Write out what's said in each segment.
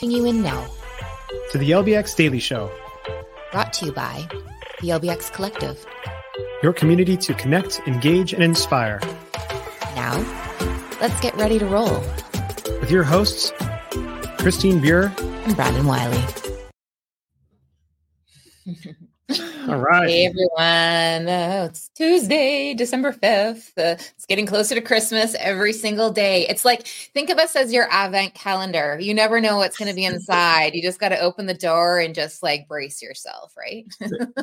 You in now to the LBX Daily Show, brought to you by the LBX Collective, your community to connect, engage, and inspire. Now, let's get ready to roll with your hosts, Christine Buer and Brandon Wiley. All right. Hey, everyone. Uh, it's Tuesday, December 5th. Uh, it's getting closer to Christmas every single day. It's like, think of us as your advent calendar. You never know what's going to be inside. You just got to open the door and just like brace yourself, right?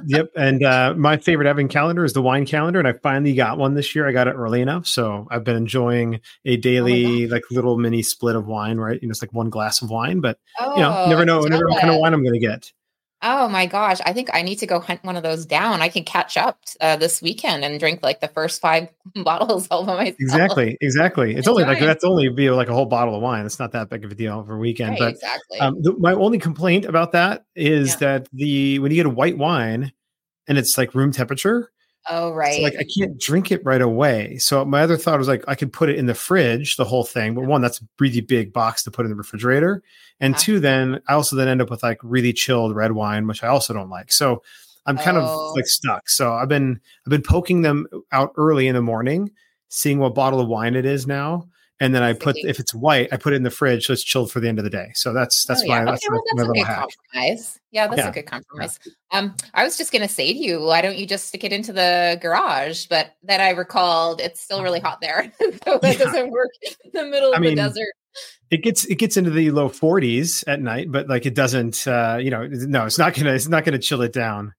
yep. And uh, my favorite advent calendar is the wine calendar. And I finally got one this year. I got it early enough. So I've been enjoying a oh daily, oh like little mini split of wine, right? You know, it's like one glass of wine, but oh, you know, never know, never know what kind of wine I'm going to get. Oh my gosh. I think I need to go hunt one of those down. I can catch up uh, this weekend and drink like the first five bottles all by myself. Exactly. Exactly. It's only like, that's only be like a whole bottle of wine. It's not that big of a deal for a weekend. Right, but exactly. Um, the, my only complaint about that is yeah. that the, when you get a white wine and it's like room temperature, Oh, right. So like I can't drink it right away. So my other thought was like I could put it in the fridge, the whole thing. But one, that's a really big box to put in the refrigerator. And uh-huh. two, then I also then end up with like really chilled red wine, which I also don't like. So I'm kind oh. of like stuck. So I've been I've been poking them out early in the morning, seeing what bottle of wine it is now and then I put if it's white, I put it in the fridge so it's chilled for the end of the day. So that's that's oh, yeah. my, okay, that's, well, that's my a good hack. compromise. Yeah, that's yeah. a good compromise. Yeah. Um, I was just gonna say to you, why don't you just stick it into the garage? But then I recalled it's still really hot there, so that doesn't work in the middle of mean, the desert. It gets it gets into the low 40s at night, but like it doesn't. Uh, you know, no, it's not gonna it's not gonna chill it down.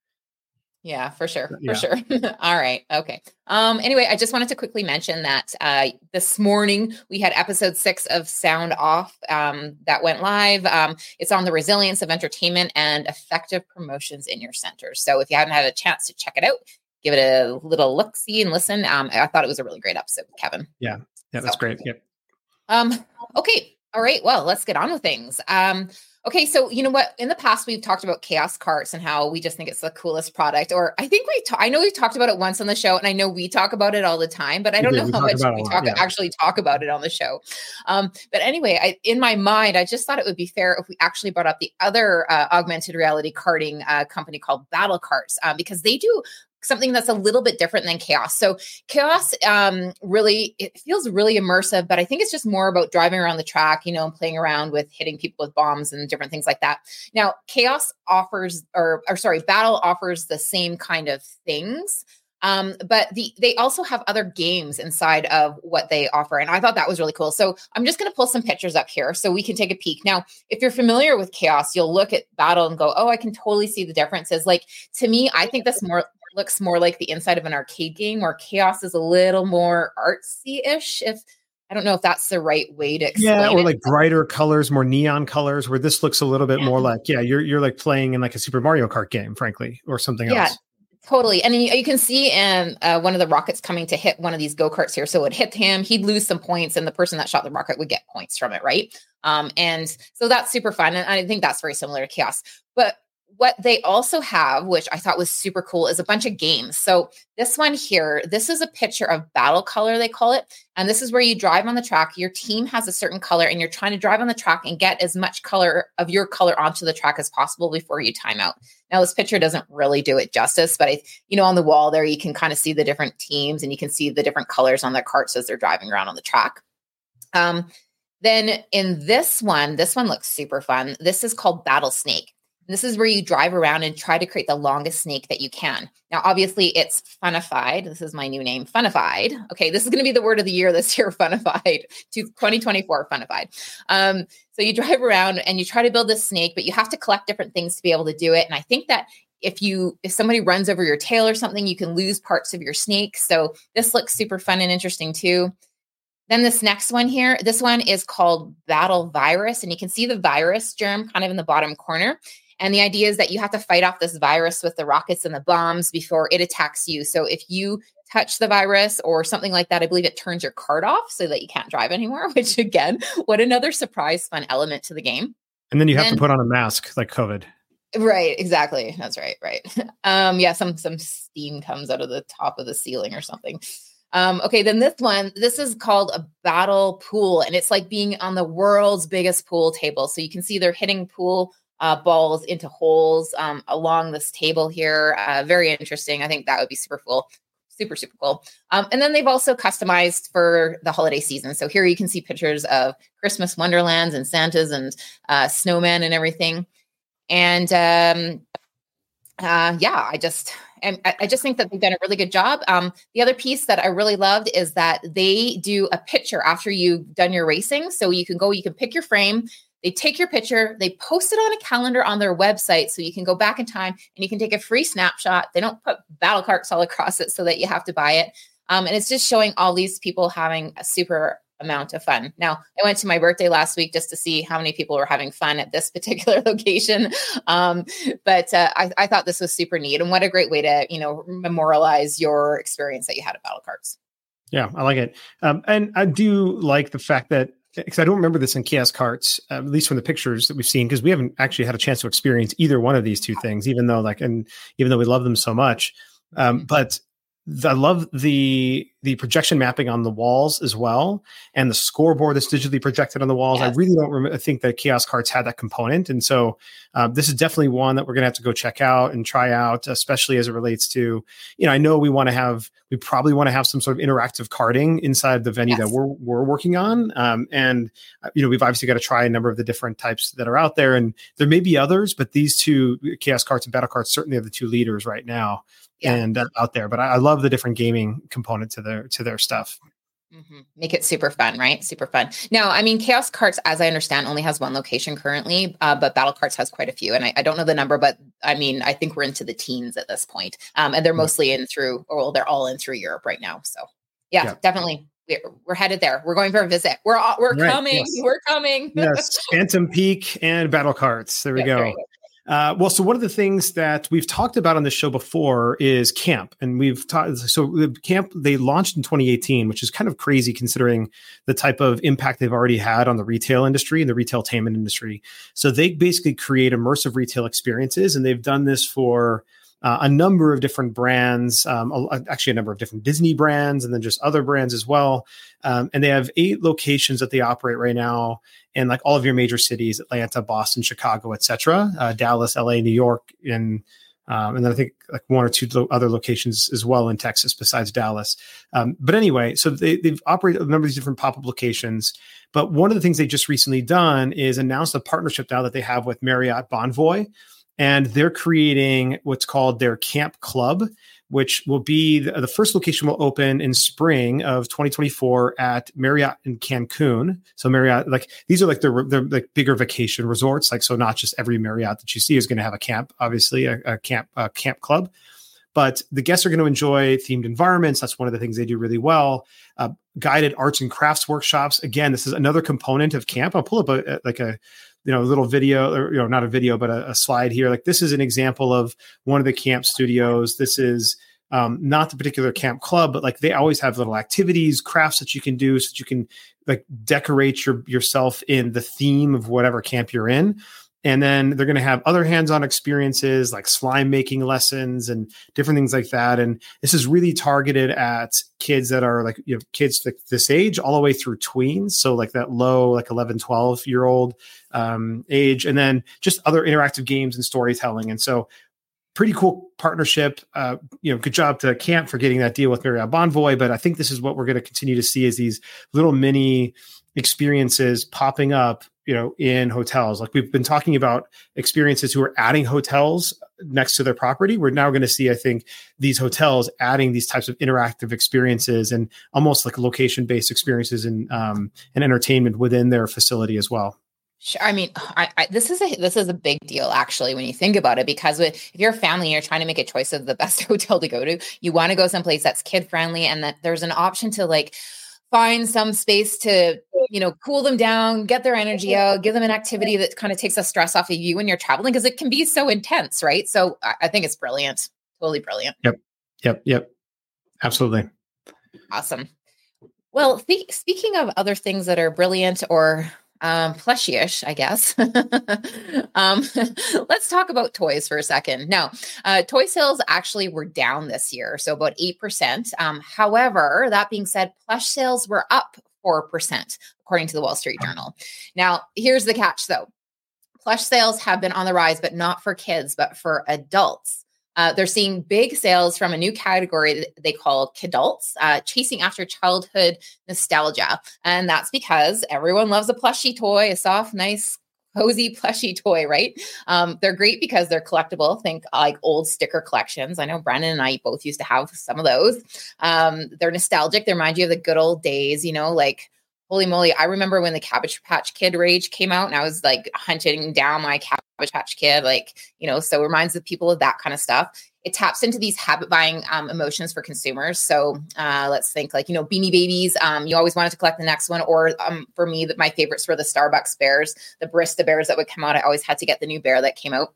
Yeah, for sure. Yeah. For sure. All right. Okay. Um, anyway, I just wanted to quickly mention that uh, this morning we had episode six of Sound Off um, that went live. Um, it's on the resilience of entertainment and effective promotions in your centers. So if you haven't had a chance to check it out, give it a little look, see, and listen. Um, I thought it was a really great episode, Kevin. Yeah. Yeah, that's so, great. Yep. Um, okay. All right. Well, let's get on with things. Um, Okay, so you know what? In the past, we've talked about Chaos Karts and how we just think it's the coolest product. Or I think we, ta- I know we've talked about it once on the show, and I know we talk about it all the time, but I don't know how much we talk yeah. actually talk about it on the show. Um, but anyway, I, in my mind, I just thought it would be fair if we actually brought up the other uh, augmented reality karting uh, company called Battle Karts uh, because they do something that's a little bit different than chaos. So chaos um, really it feels really immersive, but I think it's just more about driving around the track, you know, and playing around with hitting people with bombs and different things like that. Now, chaos offers or or sorry, battle offers the same kind of things. Um, but the they also have other games inside of what they offer, and I thought that was really cool. So I'm just going to pull some pictures up here so we can take a peek. Now, if you're familiar with Chaos, you'll look at Battle and go, "Oh, I can totally see the differences." Like to me, I think that's more looks more like the inside of an arcade game where chaos is a little more artsy-ish if I don't know if that's the right way to explain. Yeah, or it. like brighter colors, more neon colors. Where this looks a little bit yeah. more like, yeah, you're you're like playing in like a Super Mario Kart game, frankly, or something else. yeah, else. Totally, and you, you can see in uh, one of the rockets coming to hit one of these go karts here. So it hit him, he'd lose some points, and the person that shot the rocket would get points from it, right? Um, and so that's super fun, and I think that's very similar to chaos. But what they also have, which I thought was super cool, is a bunch of games. So this one here, this is a picture of battle color, they call it. And this is where you drive on the track. Your team has a certain color, and you're trying to drive on the track and get as much color of your color onto the track as possible before you time out. Now, this picture doesn't really do it justice, but I, you know, on the wall there, you can kind of see the different teams and you can see the different colors on their carts as they're driving around on the track. Um, then in this one, this one looks super fun. This is called Battle Snake. This is where you drive around and try to create the longest snake that you can. Now, obviously, it's funified. This is my new name, funified. Okay, this is going to be the word of the year this year, funified, 2024, funified. Um, so you drive around and you try to build this snake, but you have to collect different things to be able to do it. And I think that if you if somebody runs over your tail or something, you can lose parts of your snake. So this looks super fun and interesting too. Then this next one here, this one is called Battle Virus, and you can see the virus germ kind of in the bottom corner. And the idea is that you have to fight off this virus with the rockets and the bombs before it attacks you. So if you touch the virus or something like that, I believe it turns your card off so that you can't drive anymore, which again, what another surprise fun element to the game. And then you have and, to put on a mask like COVID. Right, exactly. That's right, right. Um, yeah, some some steam comes out of the top of the ceiling or something. Um, okay, then this one, this is called a battle pool, and it's like being on the world's biggest pool table. So you can see they're hitting pool uh, balls into holes um, along this table here. Uh, very interesting. I think that would be super cool. Super, super cool. Um, and then they've also customized for the holiday season. So here you can see pictures of Christmas wonderlands and Santas and uh, snowmen and everything. And um, uh, yeah, I just and I just think that they've done a really good job. Um, the other piece that I really loved is that they do a picture after you've done your racing. So you can go, you can pick your frame, they take your picture, they post it on a calendar on their website so you can go back in time and you can take a free snapshot. They don't put Battle Karts all across it so that you have to buy it. Um, and it's just showing all these people having a super amount of fun. Now, I went to my birthday last week just to see how many people were having fun at this particular location. Um, but uh, I, I, thought this was super neat, and what a great way to you know memorialize your experience that you had at Battle Karts. Yeah, I like it, um, and I do like the fact that because I don't remember this in Chaos Karts, at least from the pictures that we've seen, because we haven't actually had a chance to experience either one of these two things, even though like and even though we love them so much. Um, but I love the the projection mapping on the walls as well, and the scoreboard that's digitally projected on the walls. Yes. I really don't rem- think that Chaos Karts had that component, and so uh, this is definitely one that we're going to have to go check out and try out, especially as it relates to you know I know we want to have we probably want to have some sort of interactive karting inside the venue yes. that we're we're working on, um, and uh, you know we've obviously got to try a number of the different types that are out there, and there may be others, but these two Chaos Karts and Battle Karts certainly are the two leaders right now yeah. and uh, out there. But I, I, love the different gaming component to their to their stuff. Mm-hmm. Make it super fun, right? Super fun. Now, I mean, Chaos Karts, as I understand, only has one location currently, uh, but Battle Karts has quite a few. And I, I, don't know the number, but I mean, I think we're into the teens at this point. Um, and they're mostly in through, or well, they're all in through Europe right now. So, yeah, yeah. definitely. We're, we're, headed there. We're going for a visit. We're all, we're right. coming. Yes. We're coming. yes, Phantom Peak and Battle Carts. There we yeah, go. Uh, well, so one of the things that we've talked about on the show before is camp, and we've talked. So the camp they launched in 2018, which is kind of crazy considering the type of impact they've already had on the retail industry and the retailtainment industry. So they basically create immersive retail experiences, and they've done this for uh, a number of different brands, um, actually a number of different Disney brands, and then just other brands as well. Um, and they have eight locations that they operate right now in like all of your major cities: Atlanta, Boston, Chicago, etc., uh, Dallas, LA, New York, and um, and then I think like one or two other locations as well in Texas besides Dallas. Um, but anyway, so they, they've operated a number of these different pop up locations. But one of the things they just recently done is announced a partnership now that they have with Marriott Bonvoy and they're creating what's called their Camp Club, which will be the, the, first location will open in spring of 2024 at Marriott in Cancun. So Marriott, like these are like the the like bigger vacation resorts, like so not just every Marriott that you see is going to have a camp, obviously a, a camp a camp club. But the guests are going to enjoy themed environments. That's one of the things they do really well. Uh, guided arts and crafts workshops. Again, this is another component of camp. I'll pull up a, a like a you know, a little video or, you know, not a video, but a, a slide here. Like this is an example of one of the camp studios. This is, um, not the particular camp club, but like they always have little activities, crafts that you can do so that you can like decorate your yourself in the theme of whatever camp you're in. And then they're going to have other hands-on experiences like slime making lessons and different things like that. And this is really targeted at kids that are like, you know, kids this age all the way through tweens. So like that low, like 11, 12 year old um, age. And then just other interactive games and storytelling. And so pretty cool partnership. Uh, you know, good job to Camp for getting that deal with Marriott Bonvoy. But I think this is what we're going to continue to see is these little mini experiences popping up you know in hotels. Like we've been talking about experiences who are adding hotels next to their property. We're now going to see i think these hotels adding these types of interactive experiences and almost like location based experiences and um, and entertainment within their facility as well. Sure. I mean, I, I, this is a this is a big deal actually when you think about it because if you're a family and you're trying to make a choice of the best hotel to go to, you want to go someplace that's kid friendly and that there's an option to like find some space to you know cool them down get their energy mm-hmm. out give them an activity that kind of takes the stress off of you when you're traveling because it can be so intense right? So i think it's brilliant totally brilliant. Yep. Yep yep. Absolutely. Awesome. Well th- speaking of other things that are brilliant or um, plushy-ish, I guess. um, let's talk about toys for a second. Now, uh, toy sales actually were down this year, so about eight percent. Um, however, that being said, plush sales were up four percent, according to the Wall Street Journal. Now, here's the catch, though: plush sales have been on the rise, but not for kids, but for adults. Uh, they're seeing big sales from a new category that they call kidults, uh, chasing after childhood nostalgia. And that's because everyone loves a plushy toy, a soft, nice, cozy plushy toy, right? Um, they're great because they're collectible. Think like old sticker collections. I know Brandon and I both used to have some of those. Um, they're nostalgic. They remind you of the good old days, you know, like holy moly, I remember when the Cabbage Patch Kid rage came out and I was like hunting down my Cabbage Patch Kid, like, you know, so reminds the people of that kind of stuff. It taps into these habit buying um, emotions for consumers. So uh, let's think like, you know, Beanie Babies, um, you always wanted to collect the next one. Or um, for me, that my favorites were the Starbucks bears, the Barista bears that would come out. I always had to get the new bear that came out.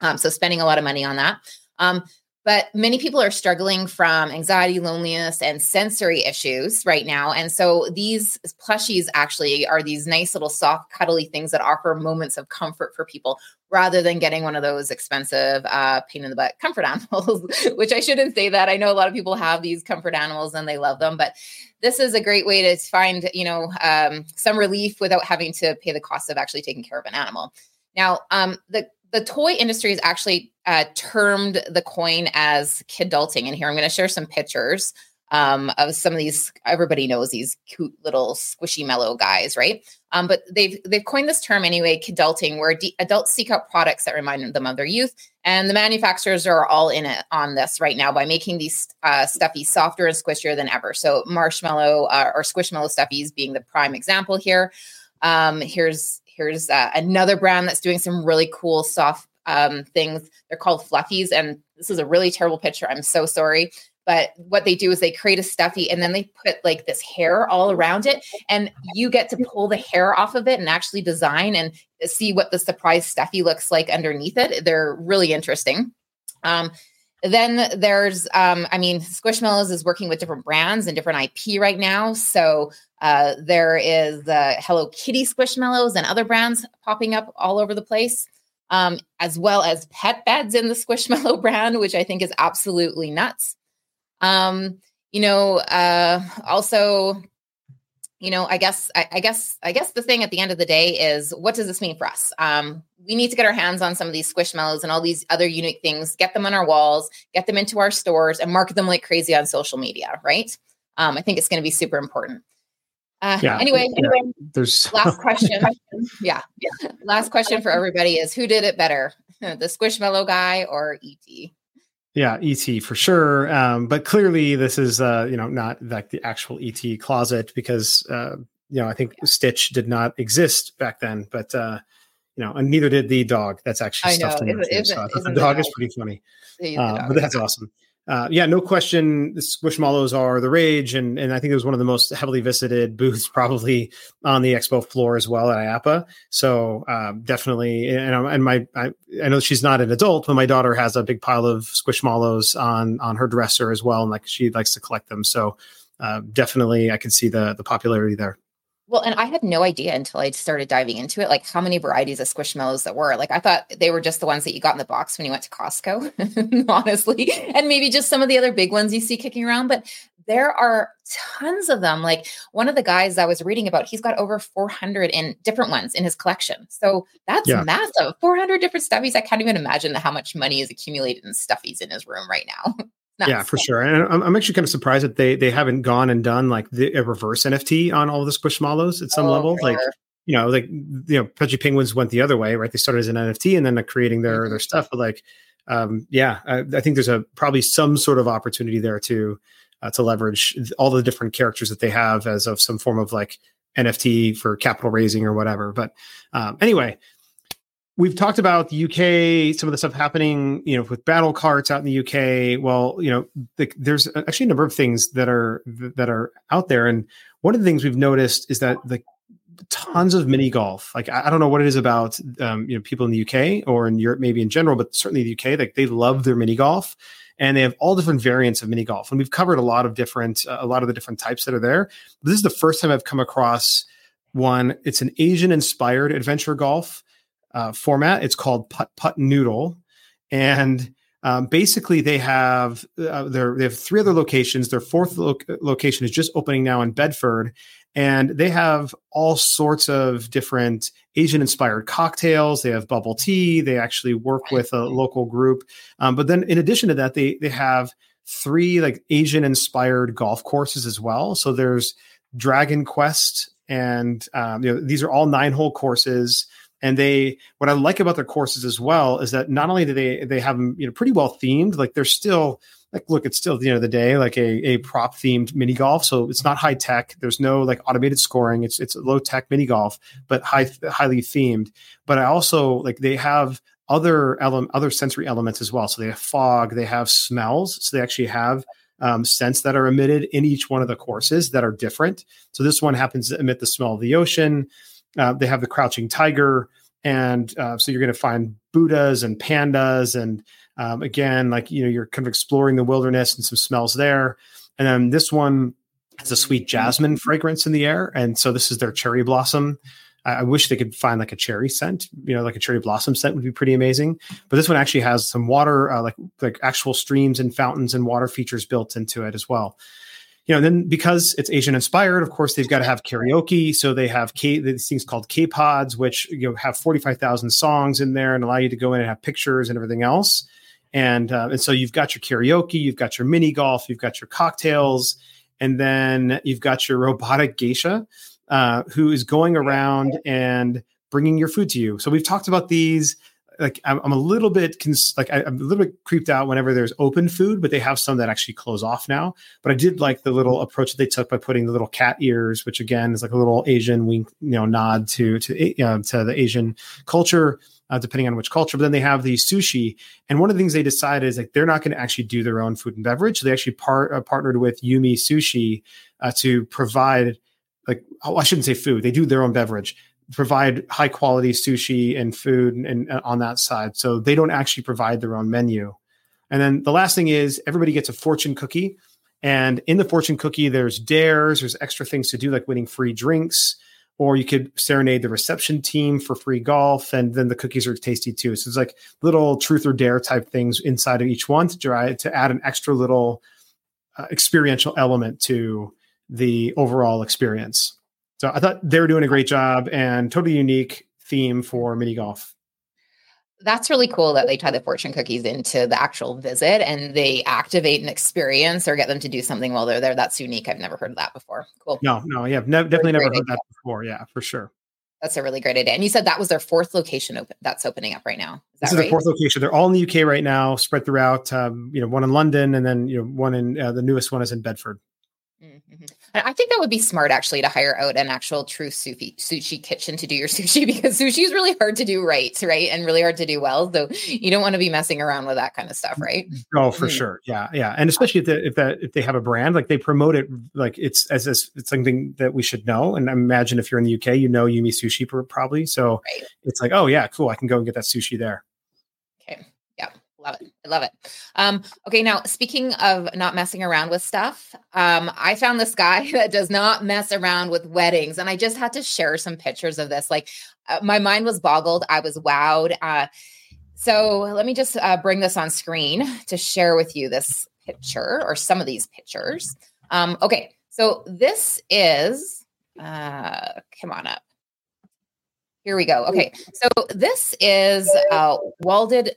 Um, so spending a lot of money on that. Um, but many people are struggling from anxiety, loneliness, and sensory issues right now. And so these plushies actually are these nice little soft, cuddly things that offer moments of comfort for people rather than getting one of those expensive uh, pain in the butt comfort animals, which I shouldn't say that. I know a lot of people have these comfort animals and they love them, but this is a great way to find, you know, um, some relief without having to pay the cost of actually taking care of an animal. Now, um, the the toy industry is actually uh, termed the coin as kidulting. And here I'm going to share some pictures um, of some of these. Everybody knows these cute little Squishmallow guys, right? Um, but they've they've coined this term anyway, kidulting, where de- adults seek out products that remind them of their youth, and the manufacturers are all in it on this right now by making these uh, stuffies softer and squishier than ever. So marshmallow uh, or squishmallow stuffies being the prime example here. Um, here's here's uh, another brand that's doing some really cool soft um, things. They're called fluffies, and this is a really terrible picture. I'm so sorry. But what they do is they create a stuffy and then they put like this hair all around it, and you get to pull the hair off of it and actually design and see what the surprise stuffy looks like underneath it. They're really interesting. Um, then there's, um, I mean, Squishmallows is working with different brands and different IP right now. So uh, there is the Hello Kitty Squishmallows and other brands popping up all over the place, um, as well as pet beds in the Squishmallow brand, which I think is absolutely nuts. Um, you know, uh, also you know, I guess, I, I, guess, I guess the thing at the end of the day is what does this mean for us? Um, we need to get our hands on some of these squishmallows and all these other unique things, get them on our walls, get them into our stores, and market them like crazy on social media, right? Um, I think it's going to be super important. Uh, yeah, anyway, yeah. anyway, there's last question. yeah, yeah. Last question for everybody is who did it better, the Squishmallow guy or ET? Yeah, ET for sure. Um, but clearly, this is uh, you know not like the actual ET closet because uh, you know I think yeah. Stitch did not exist back then, but uh, you know, and neither did the dog. That's actually stuffed in there. So the dog is pretty funny, uh, but that's awesome uh, yeah, no question. Squishmallows are the rage, and and I think it was one of the most heavily visited booths probably on the expo floor as well at IAAPA. So um, definitely, and and my I, I, know she's not an adult, but my daughter has a big pile of Squishmallows on on her dresser as well, and like she likes to collect them. So uh, definitely, I can see the the popularity there. Well, and I had no idea until I started diving into it, like how many varieties of squishmallows there were. Like I thought they were just the ones that you got in the box when you went to Costco, honestly, and maybe just some of the other big ones you see kicking around. But there are tons of them. Like one of the guys I was reading about, he's got over 400 in different ones in his collection. So that's yeah. massive. 400 different stuffies. I can't even imagine how much money is accumulated in stuffies in his room right now. Yeah, for sure. And I'm, I'm, actually kind of surprised that they they haven't gone and done like the a reverse NFT on all the Squishmallows at some oh, level. Like you know, like you know, Pudgy Penguins went the other way, right? They started as an NFT and then they're creating their mm-hmm. their stuff. But like, um, yeah, I, I, think there's a probably some sort of opportunity there to uh, to leverage all the different characters that they have as of some form of like NFT for capital raising or whatever. But um, anyway, we've talked about the UK, some of the stuff happening, you know, with Battle Karts out in the UK. Well, you know, the, there's actually a number of things that are that are out there, and one of the things we've noticed is that the tons of mini golf. Like I, I don't know what it is about, um, you know, people in the UK or in Europe, maybe in general, but certainly the UK, like they love their mini golf. And they have all different variants of mini golf, and we've covered a lot of different, uh, a lot of the different types that are there. But this is the first time I've come across one. It's an Asian inspired adventure golf uh, format. It's called Putt Putt Noodle, and um, basically they have uh, they have three other locations. Their fourth lo- location is just opening now in Bedford, and they have all sorts of different Asian inspired cocktails. They have bubble tea. They actually work with a local group, um, but then in addition to that, they they have three like Asian inspired golf courses as well. So there's Dragon Quest, and um, you know these are all nine hole courses. And they, what I like about their courses as well is that not only do they they have them you know pretty well themed, like they're still like look, it's still at the end of the day like a, a prop themed mini golf. So it's not high tech. There's no like automated scoring. It's it's low tech mini golf, but high highly themed. But I also like they have other element other sensory elements as well. So they have fog, they have smells. So they actually have um, scents that are emitted in each one of the courses that are different. So this one happens to emit the smell of the ocean. Uh, they have the crouching tiger, and uh, so you're going to find Buddhas and pandas, and um, again, like you know, you're kind of exploring the wilderness and some smells there. And then this one has a sweet jasmine fragrance in the air, and so this is their cherry blossom. I, wish they could find like a cherry scent, you know, like a cherry blossom scent would be pretty amazing. But this one actually has some water, uh, like like actual streams and fountains and water features built into it as well you know, then because it's Asian inspired, of course, they've got to have karaoke. So they have K, these things called K pods, which you know have forty five thousand songs in there and allow you to go in and have pictures and everything else. And uh, and so you've got your karaoke, you've got your mini golf, you've got your cocktails, and then you've got your robotic geisha, uh, who is going around and bringing your food to you. So we've talked about these like I'm, I'm a little bit cons- like I, am a little bit creeped out whenever there's open food, but they have some that actually close off now. But I did like the little approach that they took by putting the little cat ears, which again is like a little Asian wink, you know, nod to to uh, to the Asian culture. Uh, depending on which culture, but then they have the sushi. And one of the things they decided is like they're not going to actually do their own food and beverage. They actually uh, partnered with Yumi Sushi uh, to provide like oh, I shouldn't say food. They do their own beverage provide high quality sushi and food and, and, uh, on that side. So they don't actually provide their own menu. And then the last thing is everybody gets a fortune cookie. And in the fortune cookie, there's dares, there's extra things to do, like winning free drinks, or you could serenade the reception team for free golf. And then the cookies are tasty too. So it's like little truth or dare type things inside of each one to try to add an extra little uh, experiential element to the overall experience. So I thought they were doing a great job and totally unique theme for mini golf. That's really cool that they tie the fortune cookies into the actual visit and they activate an experience or get them to do something while they're there. That's unique. I've never heard of that before. Cool. No, no, yeah, ne- definitely never heard idea. that before. Yeah, for sure. That's a really great idea. And you said that was their fourth location open that's opening up right now. Is this is right? the fourth location. They're all in the UK right now, spread throughout. Um, you know, one in London, and then you know, one in uh, the newest one is in Bedford. Mm-hmm. I think that would be smart actually to hire out an actual true sushi, sushi kitchen to do your sushi because sushi is really hard to do right, right? And really hard to do well. So you don't want to be messing around with that kind of stuff, right? Oh, for mm-hmm. sure. Yeah. Yeah. And especially if, the, if that, if they have a brand, like they promote it, like it's as, as it's something that we should know. And I imagine if you're in the UK, you know Yumi Sushi probably. So right. it's like, oh yeah, cool. I can go and get that sushi there. Okay. Love it. I love it. Um, okay, now speaking of not messing around with stuff, um, I found this guy that does not mess around with weddings, and I just had to share some pictures of this. Like, uh, my mind was boggled. I was wowed. Uh, so let me just uh, bring this on screen to share with you this picture or some of these pictures. Um, okay, so this is. Uh, come on up. Here we go. Okay, so this is uh, Walded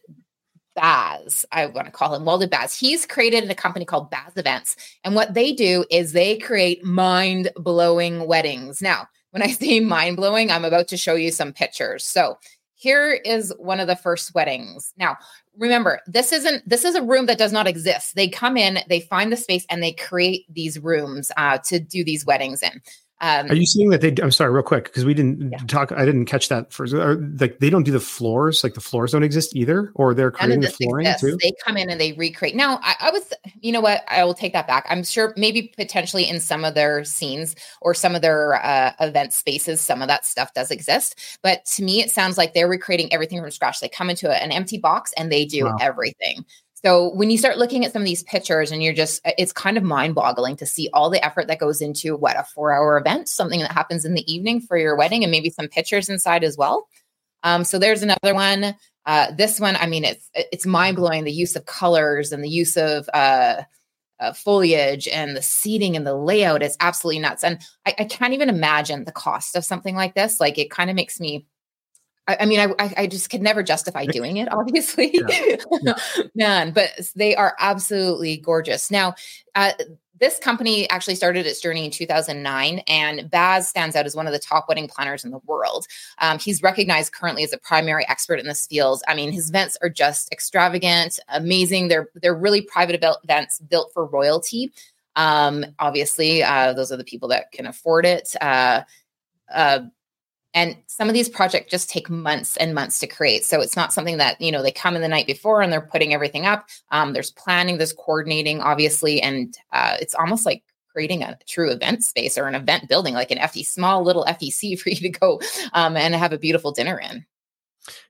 Baz, I want to call him Welded Baz. He's created a company called Baz Events. And what they do is they create mind blowing weddings. Now, when I say mind blowing, I'm about to show you some pictures. So here is one of the first weddings. Now, remember, this isn't this is a room that does not exist. They come in, they find the space, and they create these rooms uh, to do these weddings in. Um, Are you seeing that they? I'm sorry, real quick, because we didn't yeah. talk. I didn't catch that first. Are, like they don't do the floors, like the floors don't exist either, or they're creating the flooring exists. too. They come in and they recreate. Now, I, I, was, you know what? I will take that back. I'm sure maybe potentially in some of their scenes or some of their uh, event spaces, some of that stuff does exist. But to me, it sounds like they're recreating everything from scratch. They come into an empty box and they do wow. everything. So when you start looking at some of these pictures and you're just, it's kind of mind boggling to see all the effort that goes into what a four hour event, something that happens in the evening for your wedding and maybe some pictures inside as well. Um, so there's another one. Uh, this one, I mean, it's, it's mind blowing the use of colors and the use of, uh, uh, foliage and the seating and the layout is absolutely nuts. And I, I, can't even imagine the cost of something like this. Like it kind of makes me I, I mean, I, I just could never justify doing it, obviously, yeah. man. But they are absolutely gorgeous. Now, uh, this company actually started its journey in 2009, and Baz stands out as one of the top wedding planners in the world. Um, he's recognized currently as a primary expert in this field. I mean, his events are just extravagant, amazing. They're they're really private events built for royalty. Um, obviously, uh, those are the people that can afford it. Uh, uh, and some of these projects just take months and months to create. So it's not something that, you know, they come in the night before and they're putting everything up. Um, there's planning, there's coordinating, obviously. And uh, it's almost like creating a true event space or an event building, like an FE, small little FEC for you to go um, and have a beautiful dinner in.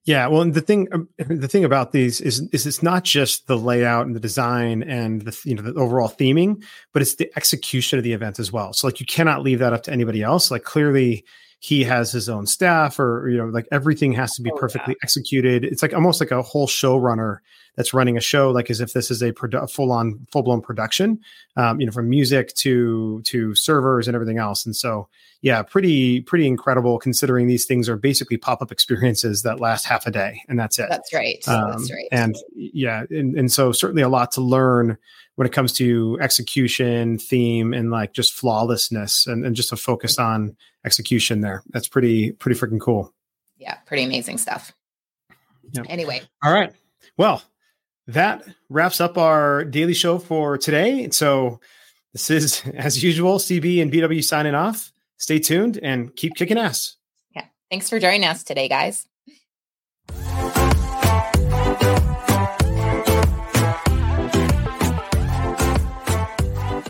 Yeah, well, the thing um, the thing about these is is it's not just the layout and the design and the you know the overall theming, but it's the execution of the event as well. So like you cannot leave that up to anybody else. Like clearly, he has his own staff or you know like everything has to be oh, perfectly yeah. executed it's like almost like a whole showrunner that's running a show like as if this is a produ- full on full blown production um, you know from music to to servers and everything else and so yeah pretty pretty incredible considering these things are basically pop-up experiences that last half a day and that's it that's right um, that's right and yeah and, and so certainly a lot to learn when it comes to execution, theme, and like just flawlessness and, and just a focus on execution there. That's pretty, pretty freaking cool. Yeah, pretty amazing stuff. Yep. Anyway. All right. Well, that wraps up our daily show for today. So this is, as usual, CB and BW signing off. Stay tuned and keep kicking ass. Yeah. Thanks for joining us today, guys.